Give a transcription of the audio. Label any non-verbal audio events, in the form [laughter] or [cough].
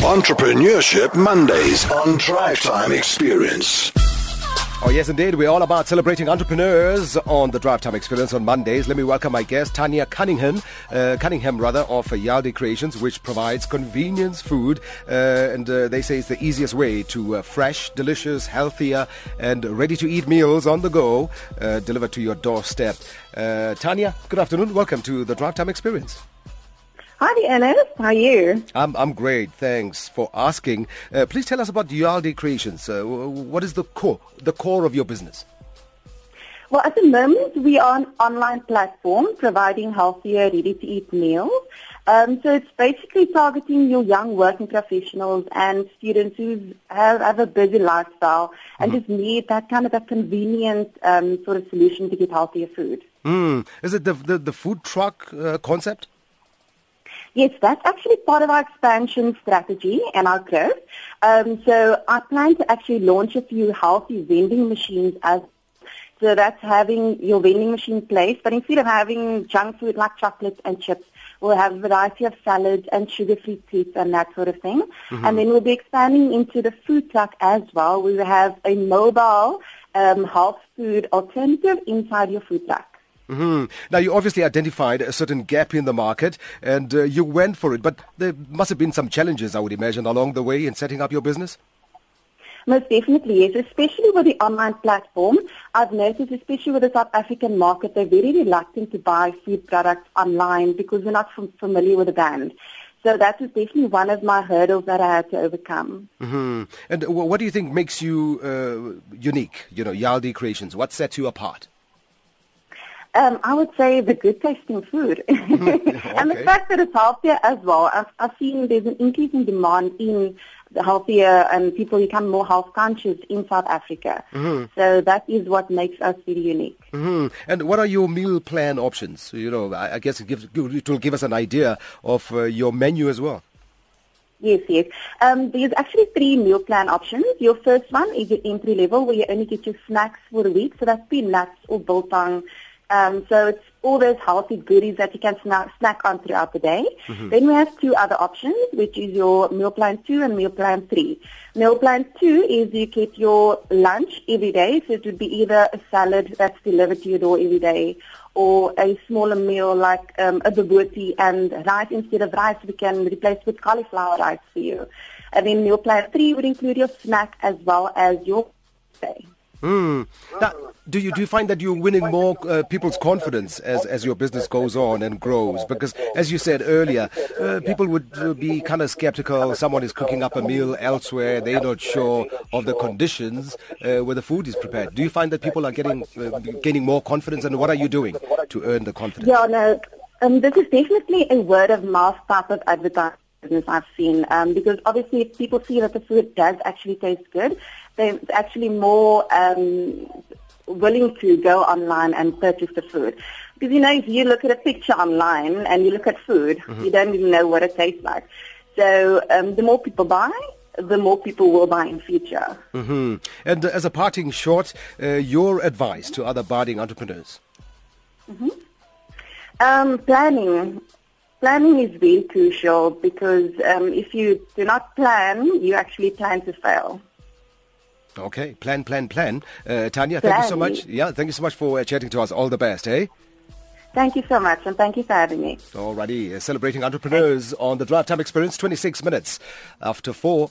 Entrepreneurship Mondays on Drive Time Experience. Oh, yes, indeed. We're all about celebrating entrepreneurs on the Drive Time Experience on Mondays. Let me welcome my guest, Tania Cunningham, uh, Cunningham rather, of Yaldi Creations, which provides convenience food. Uh, and uh, they say it's the easiest way to uh, fresh, delicious, healthier, and ready to eat meals on the go uh, delivered to your doorstep. Uh, Tania, good afternoon. Welcome to the Drive Time Experience. Hi, Ennis. How are you? I'm, I'm great. Thanks for asking. Uh, please tell us about Yaldi Creations. Uh, what is the core, the core of your business? Well, at the moment, we are an online platform providing healthier, ready-to-eat meals. Um, so it's basically targeting your young working professionals and students who have, have a busy lifestyle and mm-hmm. just need that kind of a convenient um, sort of solution to get healthier food. Mm. Is it the, the, the food truck uh, concept? Yes, that's actually part of our expansion strategy and our growth. Um, so I plan to actually launch a few healthy vending machines as so that's having your vending machine placed, but instead of having junk food like chocolate and chips, we'll have a variety of salads and sugar-free treats and that sort of thing. Mm-hmm. And then we'll be expanding into the food truck as well. We will have a mobile um, health food alternative inside your food truck. Mm-hmm. Now, you obviously identified a certain gap in the market and uh, you went for it, but there must have been some challenges, I would imagine, along the way in setting up your business? Most definitely, yes. Especially with the online platform, I've noticed, especially with the South African market, they're very reluctant to buy food products online because they're not familiar with the brand. So that was definitely one of my hurdles that I had to overcome. Mm-hmm. And what do you think makes you uh, unique? You know, Yaldi Creations. What sets you apart? Um, I would say the good tasting food. [laughs] okay. and the fact that it's healthier as well. I've, I've seen there's an increase in demand in the healthier and people become more health conscious in South Africa. Mm-hmm. So that is what makes us really unique. Mm-hmm. And what are your meal plan options? You know, I, I guess it, gives, it will give us an idea of uh, your menu as well. Yes, yes. Um, there's actually three meal plan options. Your first one is your entry level where you only get your snacks for a week. So that's peanuts or biltong, um, so it's all those healthy goodies that you can snack, snack on throughout the day. Mm-hmm. Then we have two other options, which is your meal plan two and meal plan three. Meal plan two is you get your lunch every day, so it would be either a salad that's delivered to your door every day, or a smaller meal like um, a bobotie and rice instead of rice we can replace with cauliflower rice for you. And then meal plan three would include your snack as well as your. Mm. Now, do you do you find that you're winning more uh, people's confidence as as your business goes on and grows? Because as you said earlier, uh, people would uh, be kind of skeptical. Someone is cooking up a meal elsewhere; they're not sure of the conditions uh, where the food is prepared. Do you find that people are getting uh, gaining more confidence? And what are you doing to earn the confidence? Yeah, no, um, this is definitely a word of mouth type of advertising business I've seen um, because obviously if people see that the food does actually taste good, they're actually more um, willing to go online and purchase the food. Because you know, if you look at a picture online and you look at food, mm-hmm. you don't even know what it tastes like. So um, the more people buy, the more people will buy in future. Mm-hmm. And uh, as a parting shot, uh, your advice to other budding entrepreneurs? Mm-hmm. Um, planning. Planning is very crucial because um, if you do not plan, you actually plan to fail. Okay, plan, plan, plan. Uh, Tania, plan. thank you so much. Yeah, thank you so much for uh, chatting to us. All the best, eh? Thank you so much, and thank you for having me. Alrighty, uh, celebrating entrepreneurs on the Drive Time Experience, 26 minutes after 4.